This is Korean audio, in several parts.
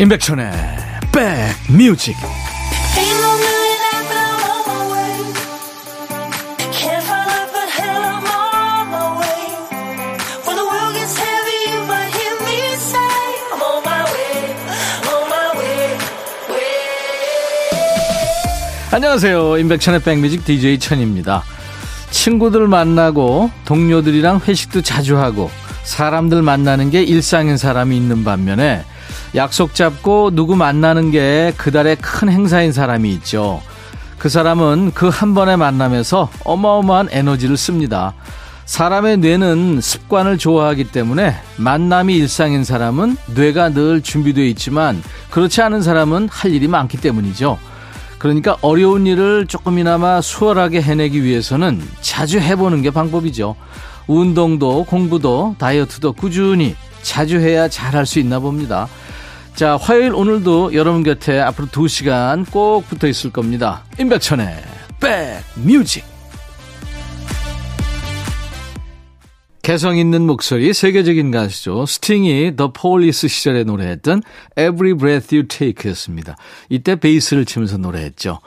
임백천의 백뮤직. 안녕하세요. 임백천의 백뮤직 DJ 천입니다. 친구들 만나고 동료들이랑 회식도 자주 하고 사람들 만나는 게 일상인 사람이 있는 반면에 약속 잡고 누구 만나는 게 그달의 큰 행사인 사람이 있죠. 그 사람은 그 한 번의 만남에서 어마어마한 에너지를 씁니다. 사람의 뇌는 습관을 좋아하기 때문에 만남이 일상인 사람은 뇌가 늘 준비되어 있지만 그렇지 않은 사람은 할 일이 많기 때문이죠. 그러니까 어려운 일을 조금이나마 수월하게 해내기 위해서는 자주 해보는 게 방법이죠. 운동도 공부도 다이어트도 꾸준히 자주 해야 잘할 수 있나 봅니다. 자, 화요일 오늘도 여러분 곁에 앞으로 2시간 꼭 붙어 있을 겁니다. 임백천의 백뮤직. 개성 있는 목소리, 세계적인 가수죠. 스팅이 더 폴리스 시절에 노래했던 Every Breath You Take였습니다. 이때 베이스를 치면서 노래했죠.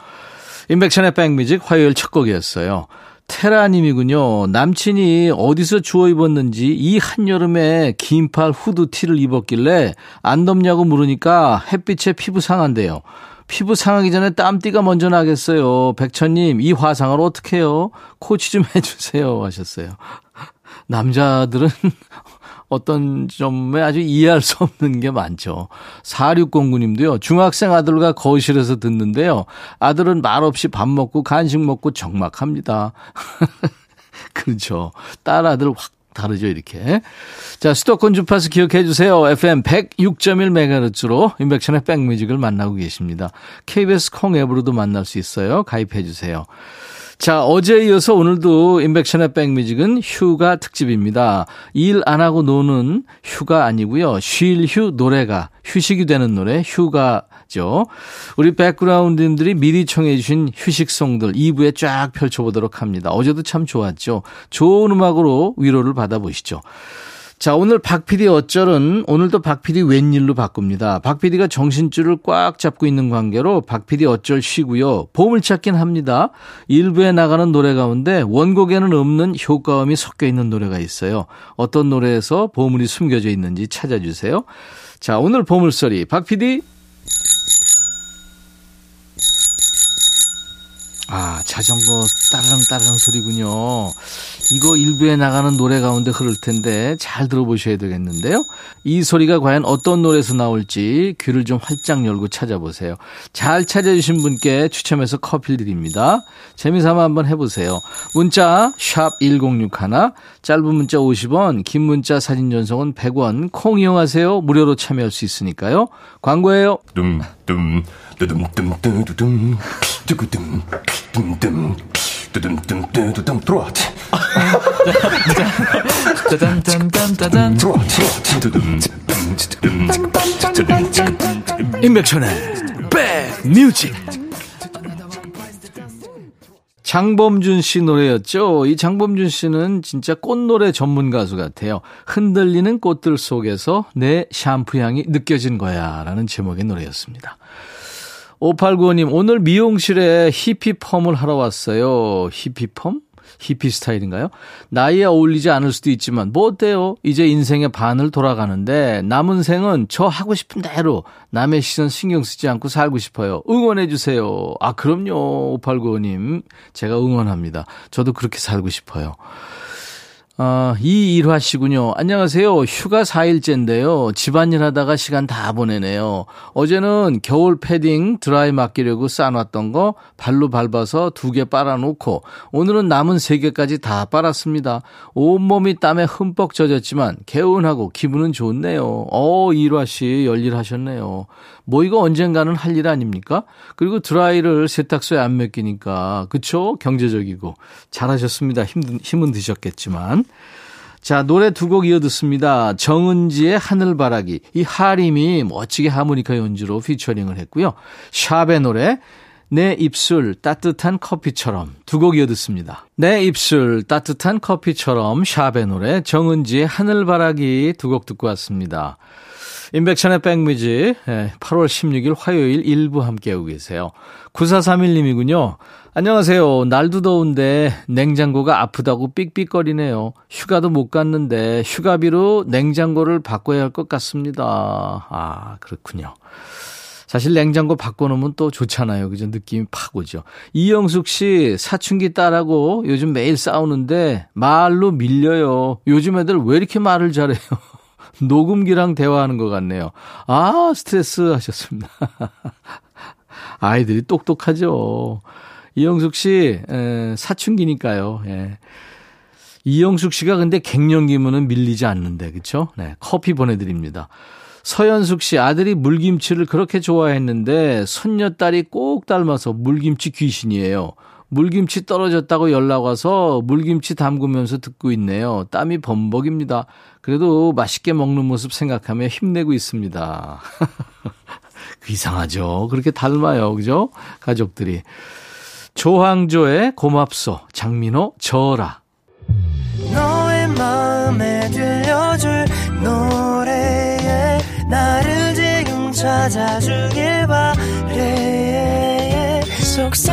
임백천의 백뮤직 화요일 첫 곡이었어요. 테라님이군요. 남친이 어디서 주워 입었는지 이 한여름에 긴팔 후드 티를 입었길래 안 덥냐고 물으니까 햇빛에 피부 상한대요. 피부 상하기 전에 땀띠가 먼저 나겠어요. 백천님, 이 화상을 어떻게 해요? 코치 좀 해주세요. 하셨어요. 남자들은 어떤 점에 아주 이해할 수 없는 게 많죠. 4609님도요, 중학생 아들과 거실에서 듣는데요. 아들은 말없이 밥 먹고 간식 먹고 적막합니다. 그렇죠. 딸 아들 확 다르죠, 이렇게. 자, 수도권 주파수 기억해 주세요. FM 106.1MHz로 인백션의 백뮤직을 만나고 계십니다. KBS 콩 앱으로도 만날 수 있어요. 가입해 주세요. 자, 어제 이어서 오늘도 인백션의 백뮤직은 휴가 특집입니다. 일 안 하고 노는 휴가 아니고요. 쉴 휴 노래가 휴식이 되는 노래 휴가 죠. 우리 백그라운드님들이 미리 청해 주신 휴식송들 2부에 쫙 펼쳐보도록 합니다. 어제도 참 좋았죠. 좋은 음악으로 위로를 받아보시죠. 자, 오늘 박 PD 어쩔은 오늘도 박 PD 웬일로 바꿉니다. 박 PD가 정신줄을 꽉 잡고 있는 관계로 박 PD 어쩔 쉬고요. 보물 찾긴 합니다. 일부에 나가는 노래 가운데 원곡에는 없는 효과음이 섞여 있는 노래가 있어요. 어떤 노래에서 보물이 숨겨져 있는지 찾아주세요. 자, 오늘 보물소리 박 PD. 아, 자전거 따르릉 따르릉 소리군요. 이거 일부에 나가는 노래 가운데 흐를 텐데 잘 들어보셔야 되겠는데요. 이 소리가 과연 어떤 노래에서 나올지 귀를 좀 활짝 열고 찾아보세요. 잘 찾아주신 분께 추첨해서 커피를 드립니다. 재미삼아 한번 해보세요. 문자 1061, 짧은 문자 50원, 긴 문자 사진 전송은 100원, 콩 이용하세요. 무료로 참여할 수 있으니까요. 광고예요. dumdum, 두둠둠, 두구둠, 둠둠. 뚜둠 뚜둠뚜둠 트로트 짜잔짠짠짠짠 임백천의 백뮤직 장범준 씨 노래였죠. 이 장범준 씨는 진짜 꽃노래 전문 가수 같아요. 흔들리는 꽃들 속에서 내 샴푸 향이 느껴진 거야. 라는 제목의 노래였습니다. 5895님, 오늘 미용실에 히피펌을 하러 왔어요. 히피펌? 히피 스타일인가요? 나이에 어울리지 않을 수도 있지만 뭐 어때요? 이제 인생의 반을 돌아가는데 남은 생은 저 하고 싶은 대로 남의 시선 신경 쓰지 않고 살고 싶어요. 응원해 주세요. 아 그럼요. 5895님 제가 응원합니다. 저도 그렇게 살고 싶어요. 아, 이일화 씨군요. 안녕하세요. 휴가 4일째인데요. 집안일 하다가 시간 다 보내네요. 어제는 겨울 패딩 드라이 맡기려고 싸놨던 거 발로 밟아서 두 개 빨아놓고 오늘은 남은 세 개까지 다 빨았습니다. 온몸이 땀에 흠뻑 젖었지만 개운하고 기분은 좋네요. 어, 이일화 씨 열일하셨네요. 뭐 이거 언젠가는 할 일 아닙니까? 그리고 드라이를 세탁소에 안 맡기니까 그쵸? 경제적이고 잘하셨습니다. 힘든 힘은 드셨겠지만 자 노래 두 곡 이어 듣습니다. 정은지의 하늘바라기 이 하림이 멋지게 하모니카 연주로 피처링을 했고요. 샵의 노래 내 입술 따뜻한 커피처럼 두 곡 이어 듣습니다. 내 입술 따뜻한 커피처럼 샵의 노래 정은지의 하늘바라기 두 곡 듣고 왔습니다. 인백션의 백뮤직 8월 16일 화요일 일부 함께하고 계세요. 9431님이군요. 안녕하세요. 날도 더운데 냉장고가 아프다고 삑삑거리네요. 휴가도 못 갔는데 휴가비로 냉장고를 바꿔야 할 것 같습니다. 아, 그렇군요. 사실 냉장고 바꿔놓으면 또 좋잖아요. 그죠? 느낌이 팍 오죠. 이영숙 씨, 사춘기 딸하고 요즘 매일 싸우는데 말로 밀려요. 요즘 애들 왜 이렇게 말을 잘해요? 녹음기랑 대화하는 것 같네요. 아, 스트레스 하셨습니다. 아이들이 똑똑하죠. 이영숙 씨, 에, 사춘기니까요. 예. 이영숙 씨가 근데 갱년기면은 밀리지 않는데, 그쵸? 네, 커피 보내드립니다. 서현숙 씨 아들이 물김치를 그렇게 좋아했는데 손녀딸이 꼭 닮아서 물김치 귀신이에요. 물김치 떨어졌다고 연락 와서 물김치 담그면서 듣고 있네요. 땀이 범벅입니다. 그래도 맛있게 먹는 모습 생각하며 힘내고 있습니다. 이상하죠. 그렇게 닮아요. 그죠? 가족들이. 조항조의 고맙소. 장민호 저라. 너의 마음에 들려줄 노래에 나를 지금 찾아주길 바래 속삭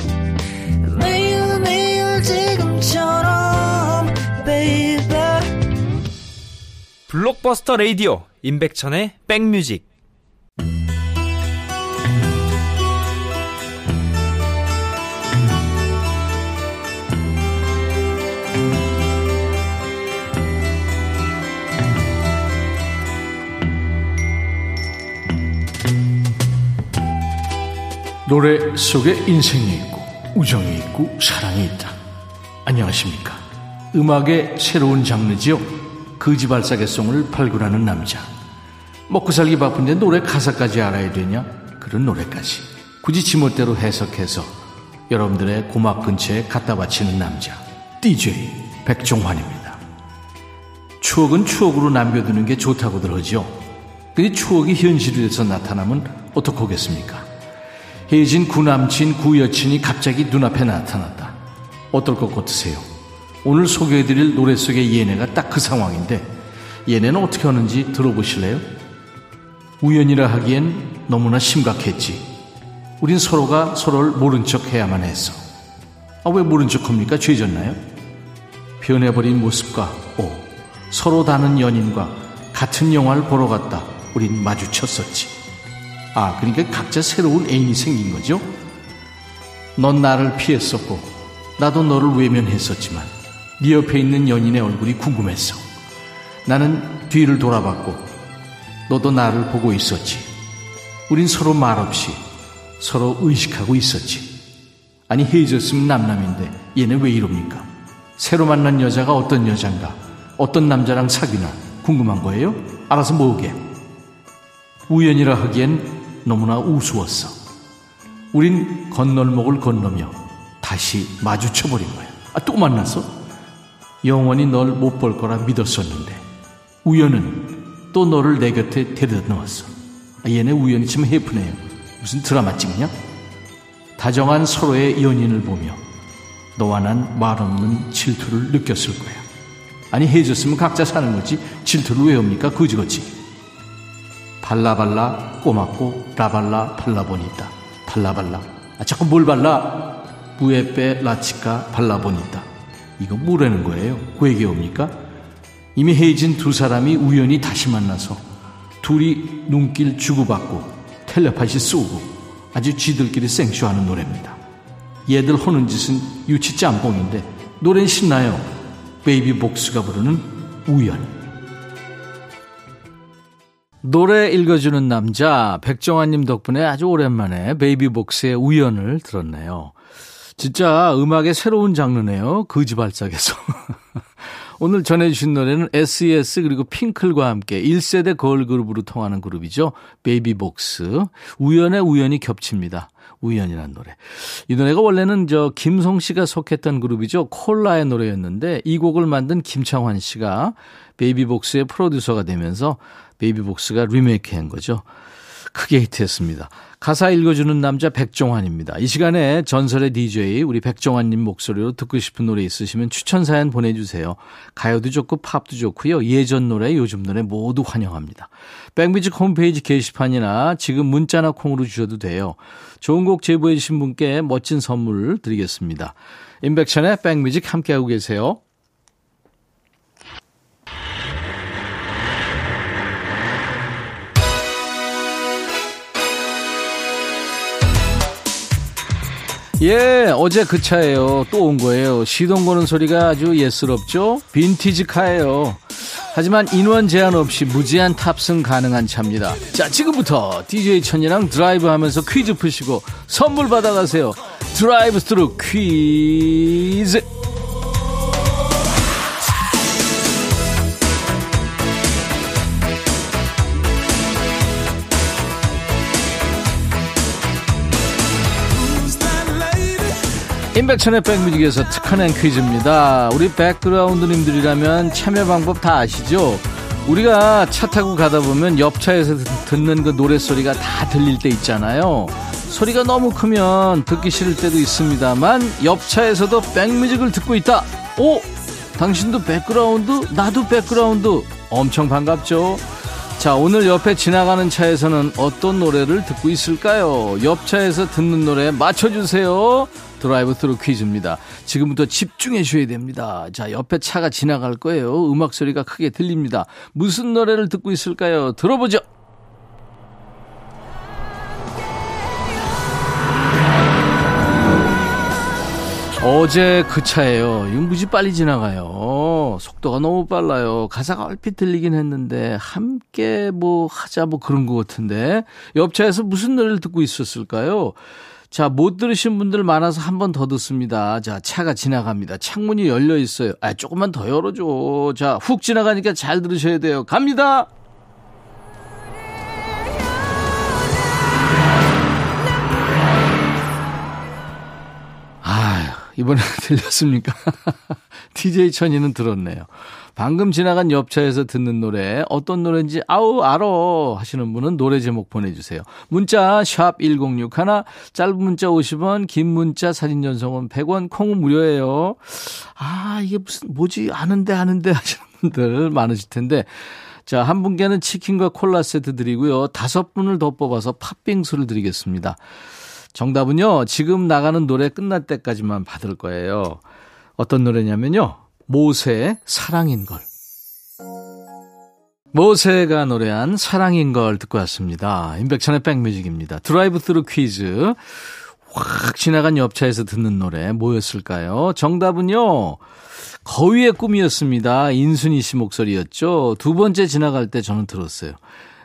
블록버스터 레이디오 임백천의 백뮤직 노래 속에 인생이 있고 우정이 있고 사랑이 있다. 안녕하십니까. 음악의 새로운 장르지요. 거지발사계송을 발굴하는 남자. 먹고 살기 바쁜데 노래 가사까지 알아야 되냐? 그런 노래까지. 굳이 지멋대로 해석해서 여러분들의 고막 근처에 갖다 바치는 남자. DJ 백종환입니다. 추억은 추억으로 남겨두는 게 좋다고들 하죠. 근데 추억이 현실이 돼서 나타나면 어떡하겠습니까? 혜진 구남친 구여친이 갑자기 눈앞에 나타났다. 어떨 것 같으세요? 오늘 소개해드릴 노래 속의 예네가 딱 그 상황인데 예네는 어떻게 하는지 들어보실래요? 우연이라 하기엔 너무나 심각했지. 우린 서로가 서로를 모른 척 해야만 했어. 아, 왜 모른 척 합니까? 죄졌나요? 변해버린 모습과 오, 서로 다른 연인과 같은 영화를 보러 갔다 우린 마주쳤었지. 아, 그러니까 각자 새로운 애인이 생긴 거죠? 넌 나를 피했었고, 나도 너를 외면했었지만, 네 옆에 있는 연인의 얼굴이 궁금했어. 나는 뒤를 돌아봤고, 너도 나를 보고 있었지. 우린 서로 말없이 서로 의식하고 있었지. 아니, 헤어졌으면 남남인데, 얘는 왜 이럽니까? 새로 만난 여자가 어떤 여잔가, 어떤 남자랑 사귀나 궁금한 거예요? 알아서 모으게. 우연이라 하기엔 너무나 우스웠어. 우린 건널목을 건너며 다시 마주쳐버린 거야. 아, 또 만났어? 영원히 널 못 볼 거라 믿었었는데 우연은 또 너를 내 곁에 데려다 놓았어. 아, 얘네 우연이 참 해프네요. 무슨 드라마 찍냐? 다정한 서로의 연인을 보며 너와 난 말없는 질투를 느꼈을 거야. 아니 해줬으면 각자 사는 거지 질투를 왜 합니까? 그지같이. 발라발라 꼬맣고 라발라 발라보니다. 발라발라. 아, 자꾸 뭘 발라? 부에빼 라치카 발라보니다. 이거 뭐라는 거예요? 그 얘기 옵니까? 이미 헤어진 두 사람이 우연히 다시 만나서 둘이 눈길 주고받고 텔레파시 쏘고 아주 쥐들끼리 생쇼하는 노래입니다. 얘들 하는 짓은 유치 짬뽕인데 노래는 신나요. 베이비 복스가 부르는 우연. 노래 읽어주는 남자 백정환님 덕분에 아주 오랜만에 베이비복스의 우연을 들었네요. 진짜 음악의 새로운 장르네요. 거지발작에서. 오늘 전해주신 노래는 SES 그리고 핑클과 함께 1세대 걸그룹으로 통하는 그룹이죠. 베이비복스. 우연에 우연이 겹칩니다. 우연이라는 노래. 이 노래가 원래는 저 김송 씨가 속했던 그룹이죠. 콜라의 노래였는데 이 곡을 만든 김창환 씨가 베이비복스의 프로듀서가 되면서 베이비복스가 리메이크한 거죠. 크게 히트했습니다. 가사 읽어주는 남자 백종환입니다. 이 시간에 전설의 DJ 우리 백종환님 목소리로 듣고 싶은 노래 있으시면 추천 사연 보내주세요. 가요도 좋고 팝도 좋고요. 예전 노래, 요즘 노래 모두 환영합니다. 백뮤직 홈페이지 게시판이나 지금 문자나 콩으로 주셔도 돼요. 좋은 곡 제보해 주신 분께 멋진 선물 드리겠습니다. 인백션의 백뮤직 함께하고 계세요. 예, 어제 그 차예요. 또 온 거예요. 시동 거는 소리가 아주 예스럽죠? 빈티지 카예요. 하지만 인원 제한 없이 무제한 탑승 가능한 차입니다. 자, 지금부터 DJ 천이랑 드라이브 하면서 퀴즈 푸시고 선물 받아가세요. 드라이브 스루 퀴즈! 임백천의 백뮤직에서 특허낸 퀴즈입니다. 우리 백그라운드님들이라면 참여 방법 다 아시죠? 우리가 차 타고 가다 보면 옆 차에서 듣는 그 노래소리가 다 들릴 때 있잖아요. 소리가 너무 크면 듣기 싫을 때도 있습니다만 옆 차에서도 백뮤직을 듣고 있다. 오! 당신도 백그라운드? 나도 백그라운드. 엄청 반갑죠? 자, 오늘 옆에 지나가는 차에서는 어떤 노래를 듣고 있을까요? 옆 차에서 듣는 노래 맞춰주세요. 드라이브 스루 퀴즈입니다. 지금부터 집중해 주셔야 됩니다. 자, 옆에 차가 지나갈 거예요. 음악 소리가 크게 들립니다. 무슨 노래를 듣고 있을까요? 들어보죠. 어제 그 차예요. 이거 무지 빨리 지나가요. 속도가 너무 빨라요. 가사가 얼핏 들리긴 했는데 함께 뭐 하자 뭐 그런 것 같은데 옆차에서 무슨 노래를 듣고 있었을까요? 자, 못 들으신 분들 많아서 한 번 더 듣습니다. 자, 차가 지나갑니다. 창문이 열려 있어요. 아, 조금만 더 열어줘. 자, 훅 지나가니까 잘 들으셔야 돼요. 갑니다! 이번에 들렸습니까? DJ 천이는 들었네요. 방금 지나간 옆차에서 듣는 노래 어떤 노래인지 아우 알아 하시는 분은 노래 제목 보내주세요. 문자 샵 1061, 짧은 문자 50원, 긴 문자 사진 전송은 100원, 콩은 무료예요. 아 이게 무슨 뭐지 아는데 아는데 하시는 분들 많으실 텐데 자, 한 분께는 치킨과 콜라 세트 드리고요. 다섯 분을 더 뽑아서 팥빙수를 드리겠습니다. 정답은요, 지금 나가는 노래 끝날 때까지만 받을 거예요. 어떤 노래냐면요. 모세의 사랑인 걸. 모세가 노래한 사랑인 걸 듣고 왔습니다. 임백천의 백뮤직입니다. 드라이브 스루 퀴즈. 확 지나간 옆차에서 듣는 노래 뭐였을까요? 정답은요. 거위의 꿈이었습니다. 인순이 씨 목소리였죠. 두 번째 지나갈 때 저는 들었어요.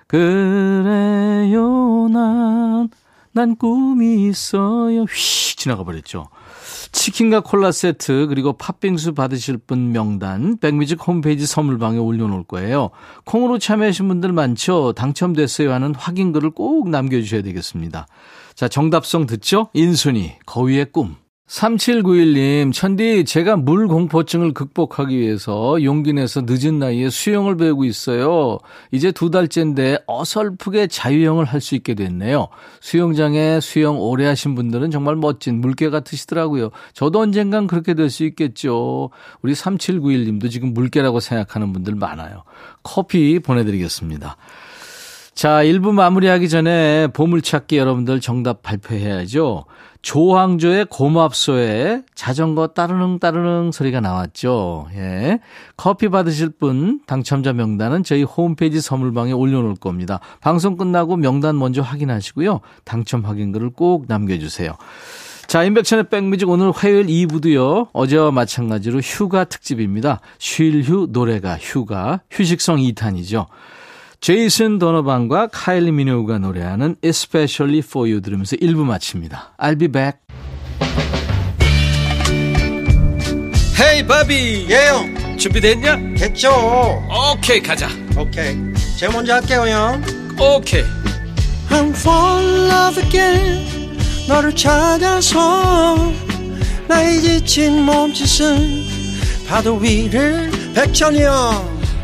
그래요 난, 난 꿈이 있어요. 휙 지나가 버렸죠. 치킨과 콜라 세트 그리고 팥빙수 받으실 분 명단 백뮤직 홈페이지 선물방에 올려놓을 거예요. 콩으로 참여하신 분들 많죠? 당첨됐어요 하는 확인글을 꼭 남겨주셔야 되겠습니다. 자 정답성 듣죠? 인순이 거위의 꿈 3791님, 천디, 제가 물 공포증을 극복하기 위해서 용기 내서 늦은 나이에 수영을 배우고 있어요. 이제 두 달째인데 어설프게 자유형을 할 수 있게 됐네요. 수영장에 수영 오래 하신 분들은 정말 멋진 물개 같으시더라고요. 저도 언젠간 그렇게 될 수 있겠죠. 우리 3791님도 지금 물개라고 생각하는 분들 많아요. 커피 보내드리겠습니다. 자, 1부 마무리하기 전에 보물찾기 여러분들 정답 발표해야죠. 조항조의 고맙소에 자전거 따르릉 따르릉 소리가 나왔죠. 예. 커피 받으실 분 당첨자 명단은 저희 홈페이지 선물방에 올려놓을 겁니다. 방송 끝나고 명단 먼저 확인하시고요. 당첨 확인글을 꼭 남겨주세요. 자, 인백천의 백뮤직 오늘 화요일 2부도요. 어제와 마찬가지로 휴가 특집입니다. 쉴 휴 노래가 휴가 휴식성 2탄이죠. 제이슨 도너반과 카일리 미노우가 노래하는 Especially For You 들으면서 1부 마칩니다. I'll be back. Hey, 바비. 예영. 준비됐냐? 됐죠. 오케이, 가자. 오케이. 제가 먼저 할게요, 형. 오케이. I'm fall in love again. 너를 찾아서 나의 지친 몸짓은 파도 위를 백천이 형.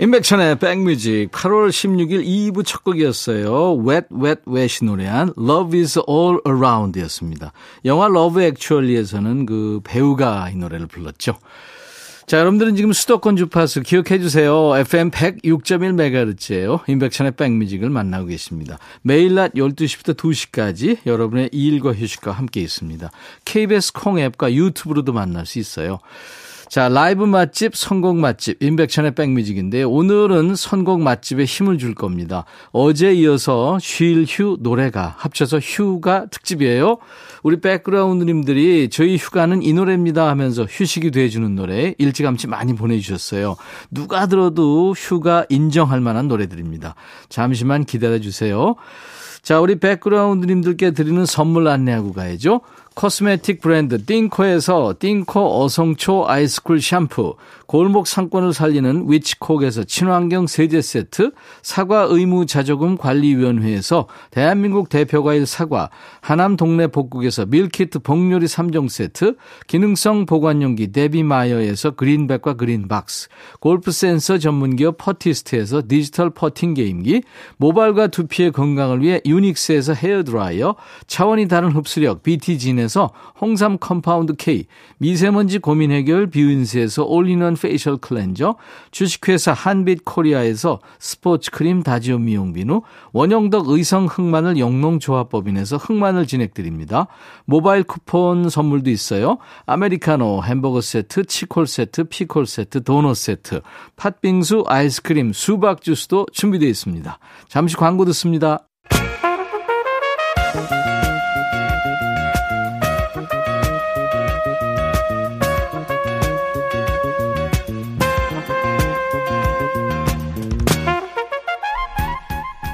임백천의 백뮤직 8월 16일 2부 첫 곡이었어요. Wet Wet Wet이 노래한 Love is All Around 였습니다. 영화 Love Actually에서는 그 배우가 이 노래를 불렀죠. 자, 여러분들은 지금 수도권 주파수 기억해 주세요. FM 106.1MHz예요. 임백천의 백뮤직을 만나고 계십니다. 매일 낮 12시부터 2시까지 여러분의 일과 휴식과 함께 있습니다. KBS 콩 앱과 유튜브로도 만날 수 있어요. 자, 라이브 맛집, 선곡 맛집, 임백천의 백뮤직인데 오늘은 선곡 맛집에 힘을 줄 겁니다. 어제 이어서 쉴 휴 노래가 합쳐서 휴가 특집이에요. 우리 백그라운드님들이 저희 휴가는 이 노래입니다 하면서 휴식이 돼주는 노래 일찌감치 많이 보내주셨어요. 누가 들어도 휴가 인정할 만한 노래들입니다. 잠시만 기다려주세요. 자, 우리 백그라운드님들께 드리는 선물 안내하고 가야죠. 코스메틱 브랜드 띵코에서 띵코 어성초 아이스쿨 샴푸, 골목 상권을 살리는 위치콕에서 친환경 세제 세트, 사과 의무 자조금 관리위원회에서 대한민국 대표과일 사과, 하남 동네 복국에서 밀키트 복요리 3종 세트, 기능성 보관용기 데비마이어에서 그린백과 그린박스, 골프 센서 전문기업 퍼티스트에서 디지털 퍼팅 게임기, 모발과 두피의 건강을 위해 유닉스에서 헤어드라이어, 차원이 다른 흡수력 BT진 에서 홍삼 compound K, 미세먼지 고민 해결 뷰인스에서 올인원 facial 클렌저, 주식회사 한빛 코리아에서 스포츠 크림 다지오 미용 비누, 원형덕 의성 흑마늘 영농조합법인에서 흑마늘 진행드립니다. 모바일 쿠폰 선물도 있어요. 아메리카노, 햄버거 세트, 치콜 세트, 피콜 세트, 도넛 세트, 팥빙수, 아이스크림, 수박 주스도 준비되어 있습니다. 잠시 광고 듣습니다.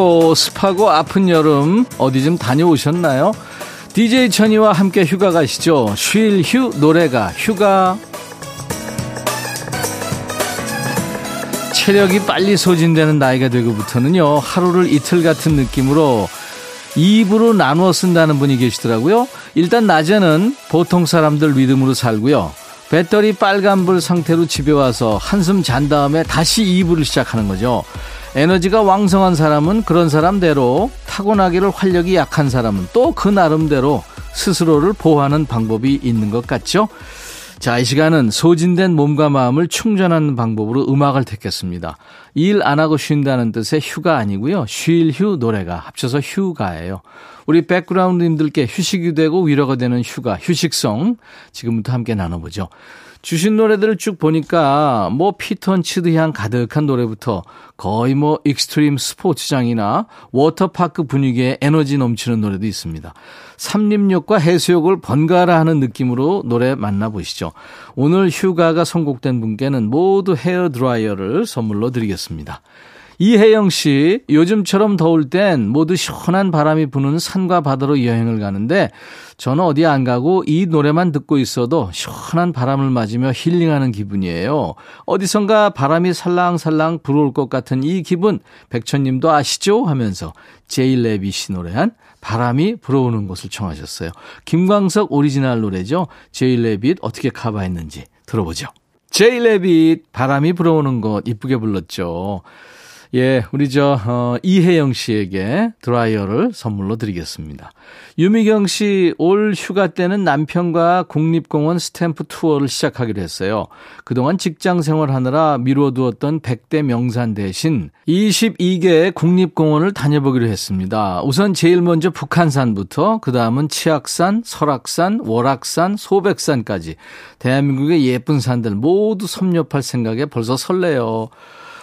덥고 습하고 아픈 여름 어디 좀 다녀오셨나요? DJ 천이와 함께 휴가 가시죠. 쉴 휴 노래가 휴가. 체력이 빨리 소진되는 나이가 되고부터는요. 하루를 이틀 같은 느낌으로 2부로 나누어 쓴다는 분이 계시더라고요. 일단 낮에는 보통 사람들 리듬으로 살고요. 배터리 빨간불 상태로 집에 와서 한숨 잔 다음에 다시 2부를 시작하는 거죠. 에너지가 왕성한 사람은 그런 사람대로 타고나기를 활력이 약한 사람은 또 그 나름대로 스스로를 보호하는 방법이 있는 것 같죠? 자, 이 시간은 소진된 몸과 마음을 충전하는 방법으로 음악을 택했습니다. 일 안 하고 쉰다는 뜻의 휴가 아니고요. 쉴 휴 노래가 합쳐서 휴가예요. 우리 백그라운드님들께 휴식이 되고 위로가 되는 휴가, 휴식성 지금부터 함께 나눠보죠. 주신 노래들을 쭉 보니까 뭐 피톤치드 향 가득한 노래부터 거의 뭐 extreme 스포츠장이나 워터파크 분위기에 에너지 넘치는 노래도 있습니다. 삼림욕과 해수욕을 번갈아 하는 느낌으로 노래 만나보시죠. 오늘 휴가가 선곡된 분께는 모두 헤어 드라이어를 선물로 드리겠습니다. 이혜영 씨, 요즘처럼 더울 땐 모두 시원한 바람이 부는 산과 바다로 여행을 가는데 저는 어디 안 가고 이 노래만 듣고 있어도 시원한 바람을 맞으며 힐링하는 기분이에요. 어디선가 바람이 살랑살랑 불어올 것 같은 이 기분 백천님도 아시죠? 하면서 제이레빗이 노래한 바람이 불어오는 곳을 청하셨어요. 김광석 오리지널 노래죠. 제이레빗 어떻게 커버했는지 들어보죠. 제이레빗 바람이 불어오는 곳 이쁘게 불렀죠. 예, 우리 저, 어, 이혜영 씨에게 드라이어를 선물로 드리겠습니다. 유미경 씨, 올 휴가 때는 남편과 국립공원 스탬프 투어를 시작하기로 했어요. 그동안 직장 생활하느라 미뤄두었던 100대 명산 대신 22개의 국립공원을 다녀보기로 했습니다. 우선 제일 먼저 북한산부터, 그 다음은 치악산, 설악산, 월악산, 소백산까지 대한민국의 예쁜 산들 모두 섭렵할 생각에 벌써 설레요.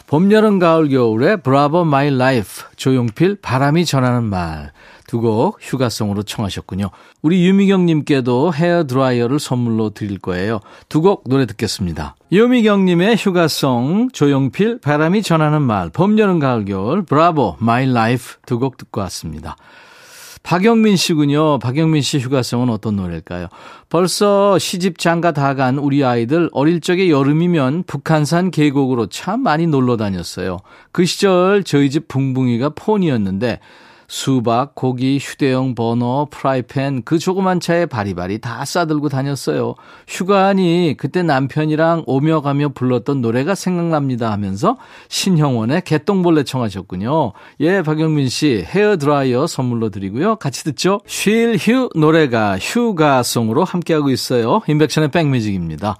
봄, 여름, 가을, 겨울의 Bravo My Life 조용필 바람이 전하는 말 두 곡 휴가송으로 청하셨군요. 우리 유미경님께도 헤어 드라이어를 선물로 드릴 거예요. 두 곡 노래 듣겠습니다. 유미경님의 휴가송 조용필 바람이 전하는 말 봄, 여름, 가을, 겨울 Bravo My Life 두 곡 듣고 왔습니다. 박영민 씨군요. 박영민 씨 휴가송은 어떤 노래일까요? 벌써 시집 장가 다 간 우리 아이들 어릴 적에 여름이면 북한산 계곡으로 참 많이 놀러 다녔어요. 그 시절 저희 집 붕붕이가 포니였는데 수박, 고기, 휴대용 버너, 프라이팬 그 조그만 차에 바리바리 다 싸들고 다녔어요. 휴가하니 그때 남편이랑 오며 가며 불렀던 노래가 생각납니다 하면서 신형원의 개똥벌레 청하셨군요. 예, 박영민 씨 헤어 드라이어 선물로 드리고요. 같이 듣죠. 쉴 휴 노래가 휴가송으로 함께하고 있어요. 임백천의 백뮤직입니다.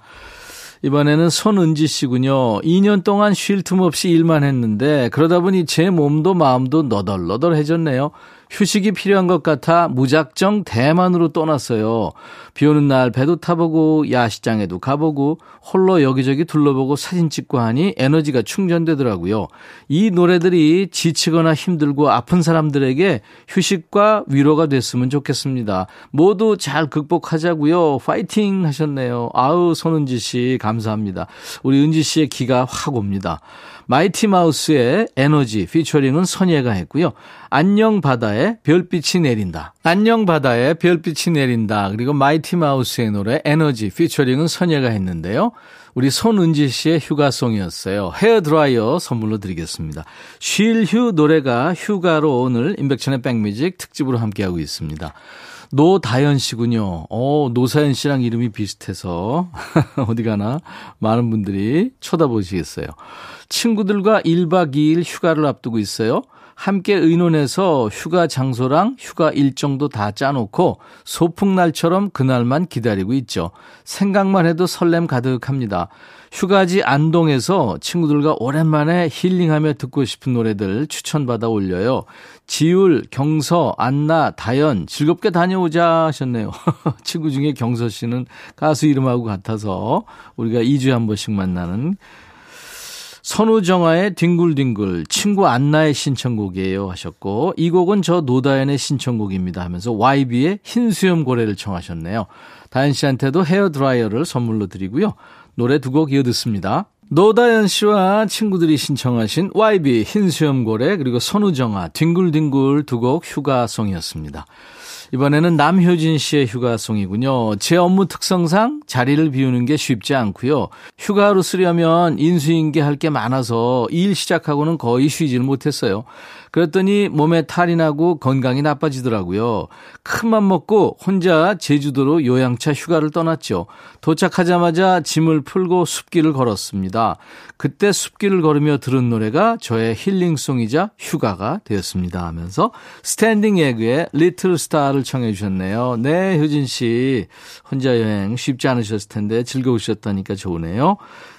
이번에는 손은지 씨군요. 2년 동안 쉴 틈 없이 일만 했는데 그러다 보니 제 몸도 마음도 너덜너덜해졌네요. 휴식이 필요한 것 같아 무작정 대만으로 떠났어요. 비 오는 날 배도 타보고 야시장에도 가보고 홀로 여기저기 둘러보고 사진 찍고 하니 에너지가 충전되더라고요. 이 노래들이 지치거나 힘들고 아픈 사람들에게 휴식과 위로가 됐으면 좋겠습니다. 모두 잘 극복하자고요. 파이팅 하셨네요. 아우 손은지 씨 감사합니다. 우리 은지 씨의 기가 확 옵니다. 마이티 마우스의 에너지 featuring은 선예가 했고요. 안녕바다의 별빛이 내린다. 안녕바다의 별빛이 내린다. 그리고 마이티 마우스의 노래 에너지 featuring은 선예가 했는데요. 우리 손은지 씨의 휴가송이었어요. 헤어 드라이어 선물로 드리겠습니다. 쉴 휴 노래가 휴가로 오늘 임백천의 백뮤직 특집으로 함께하고 있습니다. 노다연 씨군요. 어, 노사연 씨랑 이름이 비슷해서 어디 가나 많은 분들이 쳐다보시겠어요. 친구들과 1박 2일 휴가를 앞두고 있어요. 함께 의논해서 휴가 장소랑 휴가 일정도 다 짜놓고 소풍날처럼 그날만 기다리고 있죠. 생각만 해도 설렘 가득합니다. 휴가지 안동에서 친구들과 오랜만에 힐링하며 듣고 싶은 노래들 추천받아 올려요. 지율, 경서, 안나, 다연 즐겁게 다녀오자 하셨네요. 친구 중에 경서 씨는 가수 이름하고 같아서 우리가 2주에 한 번씩 만나는 선우정아의 뒹굴뒹굴 친구 안나의 신청곡이에요 하셨고 이 곡은 저 노다연의 신청곡입니다 하면서 YB의 흰 수염 고래를 청하셨네요. 다연 씨한테도 헤어 드라이어를 선물로 드리고요. 노래 두 곡 이어 듣습니다. 노다연 씨와 친구들이 신청하신 YB 흰 수염 고래 그리고 선우정아 뒹굴뒹굴 두 곡 휴가송이었습니다. 이번에는 남효진 씨의 휴가송이군요. 제 업무 특성상 자리를 비우는 게 쉽지 않고요. 휴가로 쓰려면 인수인계 할 게 많아서 일 시작하고는 거의 쉬지를 못했어요. 그랬더니 몸에 탈이 나고 건강이 나빠지더라고요. 큰 맘 먹고 혼자 제주도로 요양차 휴가를 떠났죠. 도착하자마자 짐을 풀고 숲길을 걸었습니다. 그때 숲길을 걸으며 들은 노래가 저의 힐링송이자 휴가가 되었습니다 하면서 스탠딩 에그의 Little Star를 청해 주셨네요. 네, 효진 씨. 혼자 여행 쉽지 않으셨을 텐데 즐거우셨다니까 좋으네요.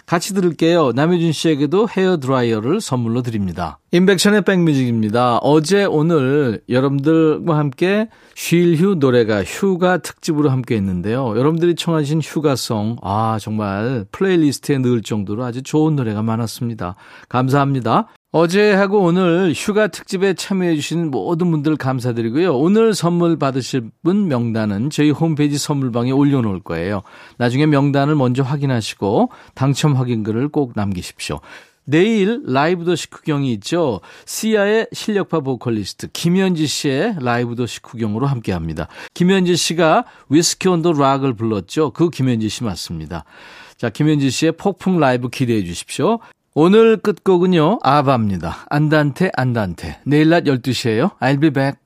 같이 들을게요. 남효진 씨에게도 헤어 드라이어를 선물로 드립니다. 임백천의 백뮤직입니다. 어제 오늘 여러분들과 함께 쉴휴 노래가 휴가 특집으로 함께 했는데요. 여러분들이 청하신 휴가송, 아, 정말 playlist에 넣을 정도로 아주 좋은 노래가 많았습니다. 감사합니다. 어제하고 오늘 휴가 특집에 참여해주신 모든 분들 감사드리고요. 오늘 선물 받으실 분 명단은 저희 홈페이지 선물방에 올려놓을 거예요. 나중에 명단을 먼저 확인하시고 당첨 확인글을 꼭 남기십시오. 내일 라이브 도시 구경이 있죠. 시아의 실력파 보컬리스트 김현지 씨의 라이브 도시 구경으로 함께 합니다. 김현지 씨가 Whisky on the Rock을 불렀죠. 그 김현지 씨 맞습니다. 자, 김현지 씨의 폭풍 라이브 기대해 주십시오. 오늘 끝곡은요. 아바입니다. 안단테 안단테. 내일 낮 12시에요. I'll be back.